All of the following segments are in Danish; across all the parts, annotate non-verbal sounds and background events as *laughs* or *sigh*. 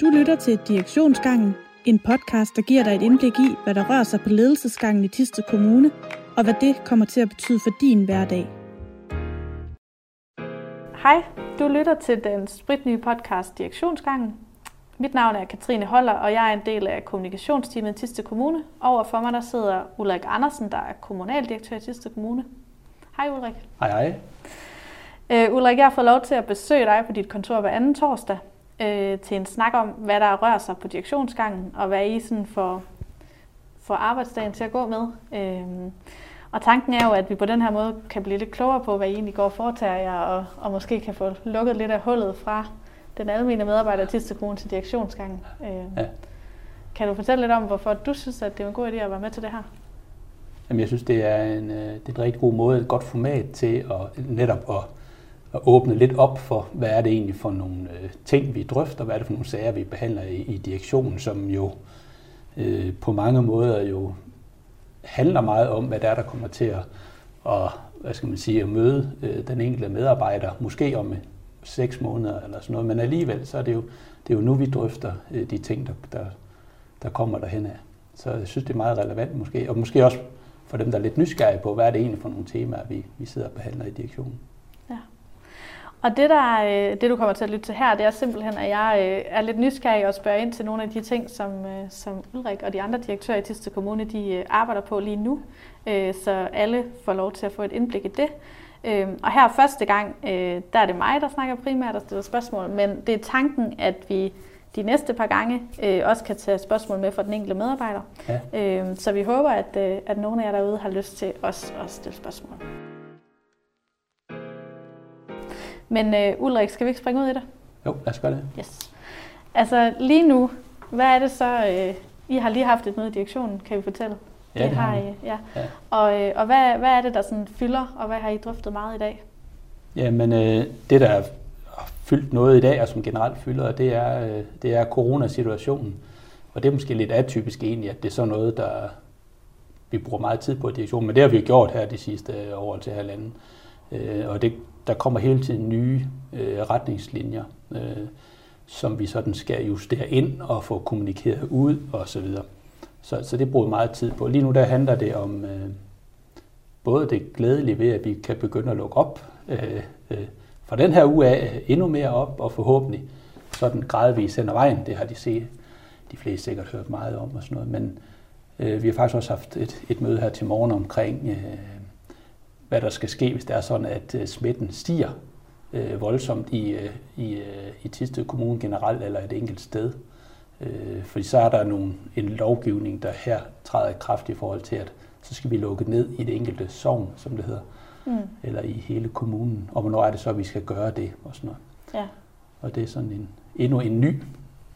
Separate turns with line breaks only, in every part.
Du lytter til Direktionsgangen, en podcast, der giver dig et indblik i, hvad der rører sig på ledelsesgangen i Tiste Kommune, og hvad det kommer til at betyde for din hverdag.
Hej, du lytter til den spritnye podcast Direktionsgangen. Mit navn er Katrine Holler, og jeg er en del af kommunikationsteamet i Tiste Kommune. Over for mig der sidder Ulrik Andersen, der er kommunaldirektør i Tiste Kommune. Hej Ulrik.
Hej hej.
Uh, Ulrik, jeg har fået lov til at besøge dig på dit kontor hver anden torsdag uh, til en snak om, hvad der rører sig på direktionsgangen, og hvad I sådan får, får arbejdsdagen til at gå med. Uh, og tanken er jo, at vi på den her måde kan blive lidt klogere på, hvad I egentlig går og foretager jer, og, og måske kan få lukket lidt af hullet fra den almindelige medarbejder til til direktionsgangen. Uh, ja. Kan du fortælle lidt om, hvorfor du synes, at det er en god idé at være med til det her?
Jamen, jeg synes, det er en, det er en rigtig god måde, et godt format til at netop at at åbne lidt op for, hvad er det egentlig for nogle øh, ting, vi drøfter, hvad er det for nogle sager, vi behandler i, i direktionen, som jo øh, på mange måder jo handler meget om, hvad der er, der kommer til at, og, hvad skal man sige, at møde øh, den enkelte medarbejder, måske om seks måneder eller sådan noget, men alligevel, så er det jo, det er jo nu, vi drøfter øh, de ting, der, der, der kommer derhen af. Så jeg synes, det er meget relevant måske, og måske også for dem, der er lidt nysgerrige på, hvad er det egentlig for nogle temaer, vi, vi sidder og behandler i direktionen.
Og det, der, øh, det, du kommer til at lytte til her, det er simpelthen, at jeg øh, er lidt nysgerrig og spørger ind til nogle af de ting, som, øh, som Ulrik og de andre direktører i Tiste Kommune de arbejder på lige nu, så alle får lov til at få et indblik i det. Og her første gang, der er det mig, der snakker primært og stiller spørgsmål, men det er tanken, at vi de næste par gange også kan tage spørgsmål med fra den enkelte medarbejder. Ja. Så vi håber, at, at nogle af jer derude har lyst til også at stille spørgsmål. Men uh, Ulrik, skal vi ikke springe ud i det?
Jo, lad os gøre det.
Yes. Altså lige nu, hvad er det så, uh, I har lige haft et møde i direktionen, kan vi fortælle?
Ja, det, har I.
Ja. ja. Og, uh, og hvad, hvad er det, der sådan fylder, og hvad har I drøftet meget i dag?
Jamen, uh, det der har fyldt noget i dag, og som generelt fylder, det er, uh, det er coronasituationen. Og det er måske lidt atypisk egentlig, at det er sådan noget, der vi bruger meget tid på i direktionen, men det har vi gjort her de sidste år til halvanden. Uh, og det der kommer hele tiden nye øh, retningslinjer, øh, som vi sådan skal justere ind og få kommunikeret ud og så videre. Så, så det bruger meget tid på. Lige nu der handler det om øh, både det glædelige ved, at vi kan begynde at lukke op øh, øh, fra den her uge af endnu mere op, og forhåbentlig sådan gradvist hen ad vejen. Det har de set, de fleste sikkert hørt meget om og sådan noget. Men øh, vi har faktisk også haft et, et møde her til morgen omkring øh, hvad der skal ske, hvis det er sådan, at øh, smitten stiger øh, voldsomt i, øh, i, øh, i Tisted Kommune generelt eller et enkelt sted. Øh, fordi så er der nogle, en lovgivning, der her træder i kraft i forhold til, at så skal vi lukke ned i det enkelte sovn, som det hedder, mm. eller i hele kommunen. Og hvornår er det så, at vi skal gøre det og sådan noget. Ja. Og det er sådan en, endnu en ny,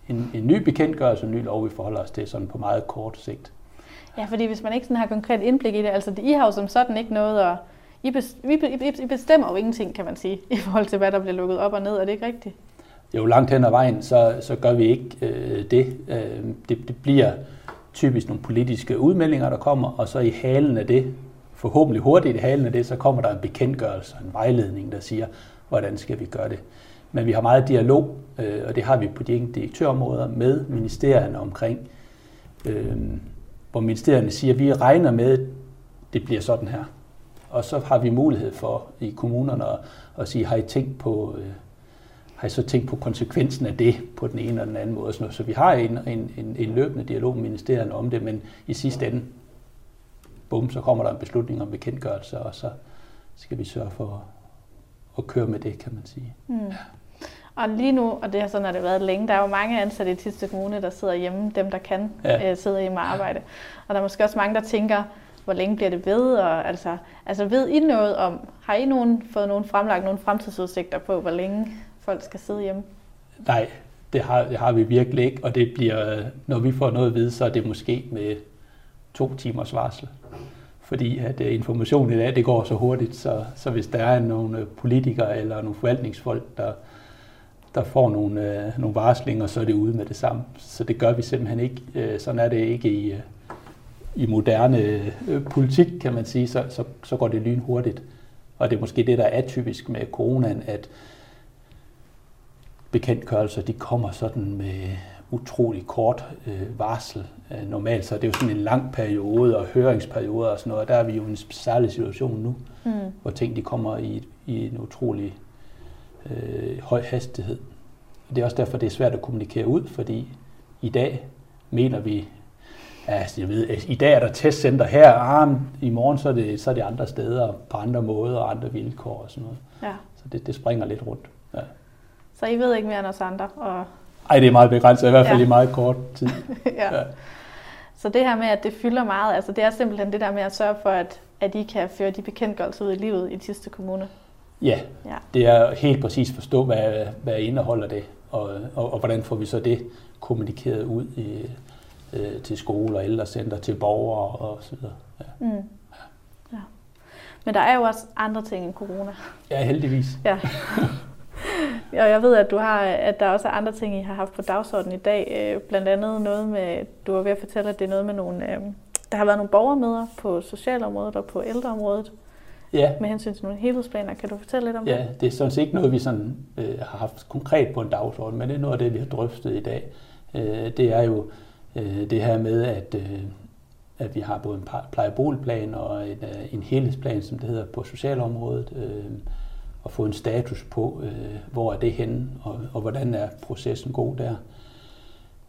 en, en ny bekendtgørelse, en ny lov, vi forholder os til sådan på meget kort sigt.
Ja, fordi hvis man ikke sådan har konkret indblik i det, altså I har jo som sådan ikke noget at i, I bestemmer jo ingenting, kan man sige, *laughs* i forhold til, hvad der bliver lukket op og ned. Er det ikke rigtigt?
Jo, langt hen ad vejen, så, så gør vi ikke øh, det. Øh, det. Det bliver typisk nogle politiske udmeldinger, der kommer, og så i halen af det, forhåbentlig hurtigt i halen af det, så kommer der en bekendtgørelse, en vejledning, der siger, hvordan skal vi gøre det. Men vi har meget dialog, øh, og det har vi på de enkelte direktørområder med ministerierne omkring, øh, hvor ministerierne siger, at vi regner med, at det bliver sådan her. Og så har vi mulighed for i kommunerne at, at sige, har I tænkt på, øh, har I så tænkt på konsekvensen af det på den ene eller den anden måde? Så vi har en, en, en, en løbende dialog med ministerierne om det, men i sidste ende, bum, så kommer der en beslutning om bekendtgørelse, og så skal vi sørge for at køre med det, kan man sige. Mm. Ja.
Og lige nu, og det har sådan har det været længe, der er jo mange ansatte i Tiste Kommune, der sidder hjemme, dem der kan ja. øh, sidder hjemme og arbejde. Og der er måske også mange, der tænker, hvor længe bliver det ved? Og, altså, altså ved I noget om, har I nogen, fået nogen fremlagt nogle fremtidsudsigter på, hvor længe folk skal sidde hjemme?
Nej, det har, det har vi virkelig ikke, og det bliver, når vi får noget at vide, så er det måske med to timers varsel. Fordi at øh, informationen i dag, det går så hurtigt, så, så hvis der er nogle øh, politikere eller nogle forvaltningsfolk, der, der får nogle, øh, nogle varslinger, så er det ude med det samme. Så det gør vi simpelthen ikke. Øh, sådan er det ikke i, øh, i moderne øh, politik, kan man sige, så, så, så går det lynhurtigt. Og det er måske det, der er atypisk med coronaen, at bekendtgørelser, de kommer sådan med utrolig kort øh, varsel. Øh, normalt så er det jo sådan en lang periode og høringsperiode og sådan noget. Der er vi jo i en særlig situation nu, mm. hvor ting de kommer i, i en utrolig øh, høj hastighed. Og det er også derfor, det er svært at kommunikere ud, fordi i dag mener vi, altså jeg ved, i dag er der testcenter her, ah, i morgen så er, det, så er det andre steder, på andre måder og andre vilkår og sådan noget. Ja. Så det, det springer lidt rundt. Ja.
Så I ved ikke mere end os andre? Og...
Ej, det er meget begrænset, i hvert fald ja. i meget kort tid. *laughs* ja. ja.
Så det her med, at det fylder meget, altså det er simpelthen det der med at sørge for, at, at I kan føre de bekendtgørelser ud i livet i Tiste Kommune?
Ja, ja. det er helt præcis forstå, hvad, hvad indeholder det, og, og, og hvordan får vi så det kommunikeret ud i, øh, til skoler, ældrecenter, til borgere og så videre. Ja. Mm.
Ja. Men der er jo også andre ting end corona.
Ja, heldigvis. *laughs* Ja.
Og jeg ved, at, du har, at der også er andre ting, I har haft på dagsordenen i dag. Øh, blandt andet noget med, du var ved at fortælle, at det er noget med nogle, øh, der har været nogle borgermøder på socialområdet og på ældreområdet. Ja. Med hensyn til nogle helhedsplaner. Kan du fortælle lidt om
ja, det? Ja, det er sådan set ikke noget, vi sådan, øh, har haft konkret på en dagsorden, men det er noget af det, vi har drøftet i dag. Øh, det er jo øh, Øh, det her med, at, øh, at vi har både en plejeboligplan og en, øh, en helhedsplan, som det hedder, på socialområdet. Øh, og få en status på, øh, hvor er det henne, og, og hvordan er processen god der.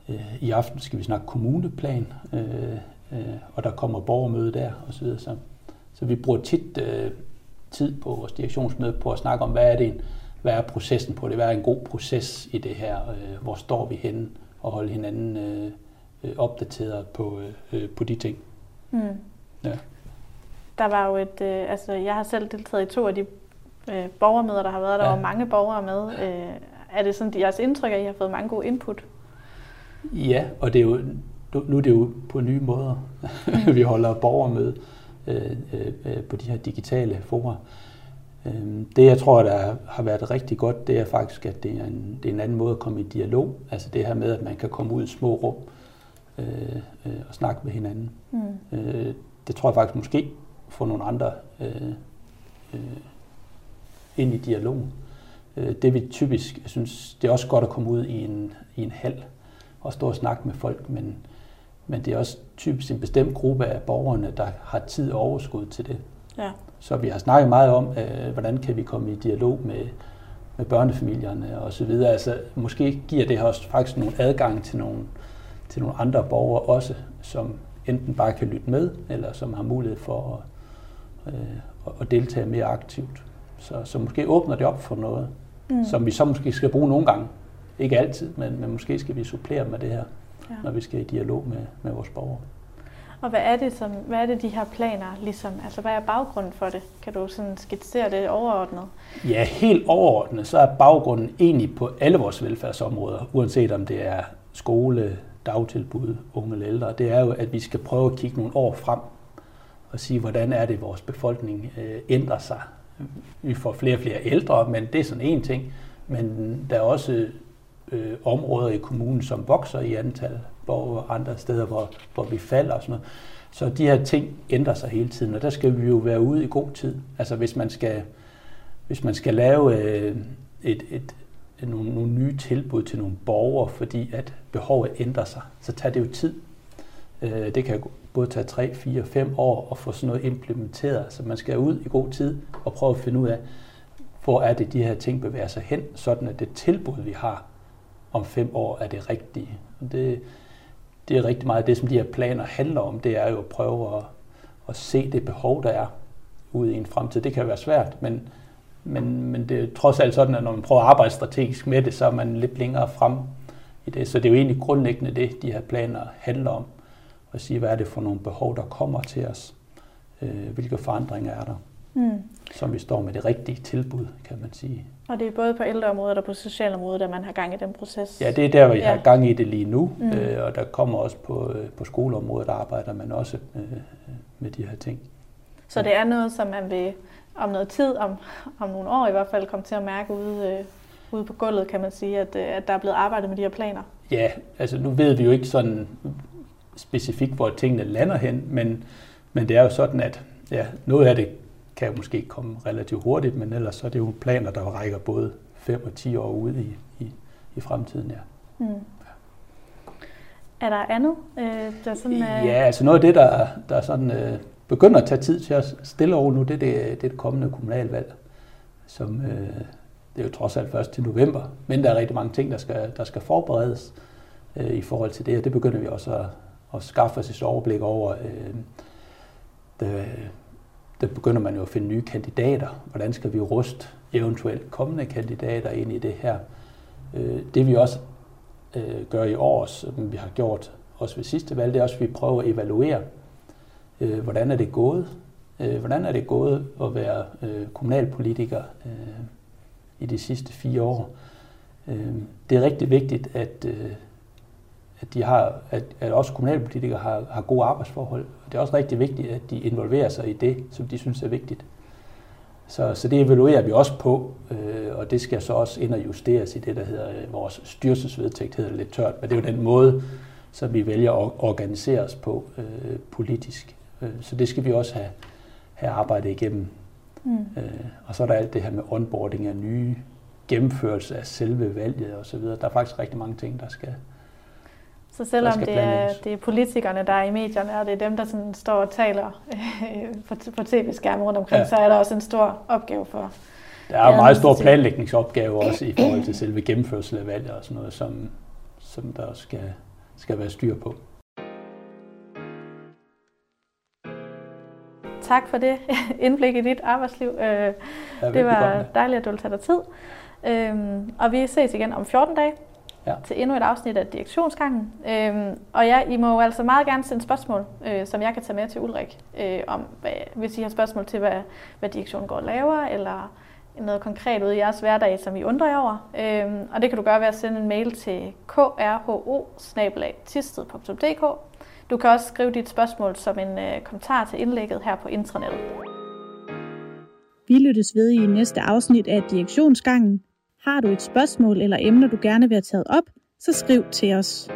Øh, I aften skal vi snakke kommuneplan, øh, øh, og der kommer borgermøde der osv. Så, så, så vi bruger tit øh, tid på vores direktionsmøde på at snakke om, hvad er det hvad er processen på det, hvad er en god proces i det her, øh, hvor står vi henne, og holde hinanden øh, øh opdateret på, øh, på de ting. Mm.
Ja. Der var jo et, øh, altså jeg har selv deltaget i to af de øh, borgermøder, der har været. Der ja. var mange borgere med. Øh, er det sådan jeres indtryk, at I har fået mange gode input?
Ja, og det er jo, nu er det jo på nye måder. *laughs* vi holder borgermøde øh, øh, på de her digitale fora. Øh, det, jeg tror, der har været rigtig godt, det er faktisk, at det er, en, det er en anden måde at komme i dialog. Altså det her med, at man kan komme ud i små rum øh, øh, og snakke med hinanden. Mm. Øh, det tror jeg faktisk måske får nogle andre øh, øh, ind i dialogen. Øh, det vi typisk, jeg synes, det er også godt at komme ud i en, i en hal og stå og snakke med folk, men, men det er også typisk en bestemt gruppe af borgerne, der har tid og overskud til det. Ja. Så vi har snakket meget om, øh, hvordan kan vi komme i dialog med, med børnefamilierne og så videre. Altså, måske giver det også faktisk nogle adgang til nogle, til nogle andre borgere også, som enten bare kan lytte med, eller som har mulighed for at, øh, at deltage mere aktivt. Så, så måske åbner det op for noget, mm. som vi så måske skal bruge nogle gange. Ikke altid, men, men måske skal vi supplere med det her, ja. når vi skal i dialog med, med vores borgere.
Og hvad er det, som, hvad er det de her planer ligesom? Altså hvad er baggrunden for det? Kan du sådan skitsere det overordnet?
Ja, helt overordnet, så er baggrunden egentlig på alle vores velfærdsområder, uanset om det er skole, dagtilbud, unge eller ældre. Det er jo, at vi skal prøve at kigge nogle år frem og sige, hvordan er det, vores befolkning øh, ændrer sig vi får flere og flere ældre, men det er sådan en ting. Men der er også øh, områder i kommunen, som vokser i antal borgere, andre steder, hvor, hvor vi falder og sådan noget. Så de her ting ændrer sig hele tiden, og der skal vi jo være ude i god tid. Altså hvis man skal, hvis man skal lave øh, et, et, nogle, nogle nye tilbud til nogle borgere, fordi at behovet ændrer sig, så tager det jo tid. Øh, det kan både tage 3, 4, 5 år at få sådan noget implementeret. Så man skal ud i god tid og prøve at finde ud af, hvor er det, de her ting bevæger sig hen, sådan at det tilbud, vi har om 5 år, er det rigtige. Og det, det er rigtig meget det, som de her planer handler om, det er jo at prøve at, at se det behov, der er ude i en fremtid. Det kan være svært, men, men, men det er trods alt sådan, at når man prøver at arbejde strategisk med det, så er man lidt længere frem i det. Så det er jo egentlig grundlæggende det, de her planer handler om og sige, hvad er det for nogle behov, der kommer til os? Øh, hvilke forandringer er der? Mm. Som vi står med det rigtige tilbud, kan man sige.
Og det er både på ældreområdet og på socialområdet, at man har gang i den proces?
Ja, det er der, hvor jeg ja. har gang i det lige nu. Mm. Øh, og der kommer også på, øh, på skoleområdet, der arbejder man også øh, med de her ting.
Så det er noget, som man vil om noget tid, om, om nogle år i hvert fald, komme til at mærke ude, øh, ude på gulvet, kan man sige, at, øh, at der er blevet arbejdet med de her planer?
Ja, altså nu ved vi jo ikke sådan, specifikt, hvor tingene lander hen, men, men det er jo sådan, at ja, noget af det kan jo måske komme relativt hurtigt, men ellers så er det jo planer, der rækker både 5 og 10 år ud i, i, i fremtiden, ja. Mm.
Er der andet, øh, der sådan...
Øh... Ja, altså noget af det, der, der sådan, øh, begynder at tage tid til at stille over nu, det er det, det, det kommende kommunalvalg, som øh, det er jo trods alt først til november, men der er rigtig mange ting, der skal, der skal forberedes øh, i forhold til det, og det begynder vi også at, at skaffe os et overblik over. Øh, det, der begynder man jo at finde nye kandidater. Hvordan skal vi ruste eventuelt kommende kandidater ind i det her? Øh, det vi også øh, gør i år, som vi har gjort også ved sidste valg, det er også, at vi prøver at evaluere, øh, hvordan er det gået? Øh, hvordan er det gået at være øh, kommunalpolitiker øh, i de sidste fire år? det er rigtig vigtigt, at, at, de har, at, at også kommunalpolitikere har, har gode arbejdsforhold. Det er også rigtig vigtigt, at de involverer sig i det, som de synes er vigtigt. Så, så det evaluerer vi også på, øh, og det skal så også ind og justeres i det, der hedder øh, vores styrelsesvedtægt, hedder lidt tørt, men det er jo den måde, som vi vælger at organisere os på øh, politisk. Øh, så det skal vi også have, have arbejdet igennem. Mm. Øh, og så er der alt det her med onboarding af nye, gennemførelse af selve valget osv. Der er faktisk rigtig mange ting, der skal,
så selvom det er, det er politikerne, der er i medierne, og det er dem, der sådan står og taler *laughs* på, på tv-skærmen rundt omkring, ja. så er der også en stor opgave for...
Der er en meget stor planlægningsopgave også i forhold til selve gennemførsel af valget og sådan noget, som, som der skal, skal være styr på.
Tak for det *laughs* indblik i dit arbejdsliv. Øh, ja, det var dejligt, at du ville tage dig tid. Øhm, og vi ses igen om 14 dage ja. til endnu et afsnit af Direktionsgangen. Øhm, og ja, I må altså meget gerne sende spørgsmål, øh, som jeg kan tage med til Ulrik, øh, om hvad, hvis I har spørgsmål til, hvad, hvad direktionen går og laver, eller noget konkret ud i jeres hverdag, som I undrer jer over. Øhm, og det kan du gøre ved at sende en mail til krho du kan også skrive dit spørgsmål som en øh, kommentar til indlægget her på intranettet.
Vi lyttes ved i næste afsnit af Direktionsgangen, har du et spørgsmål eller emner, du gerne vil have taget op, så skriv til os.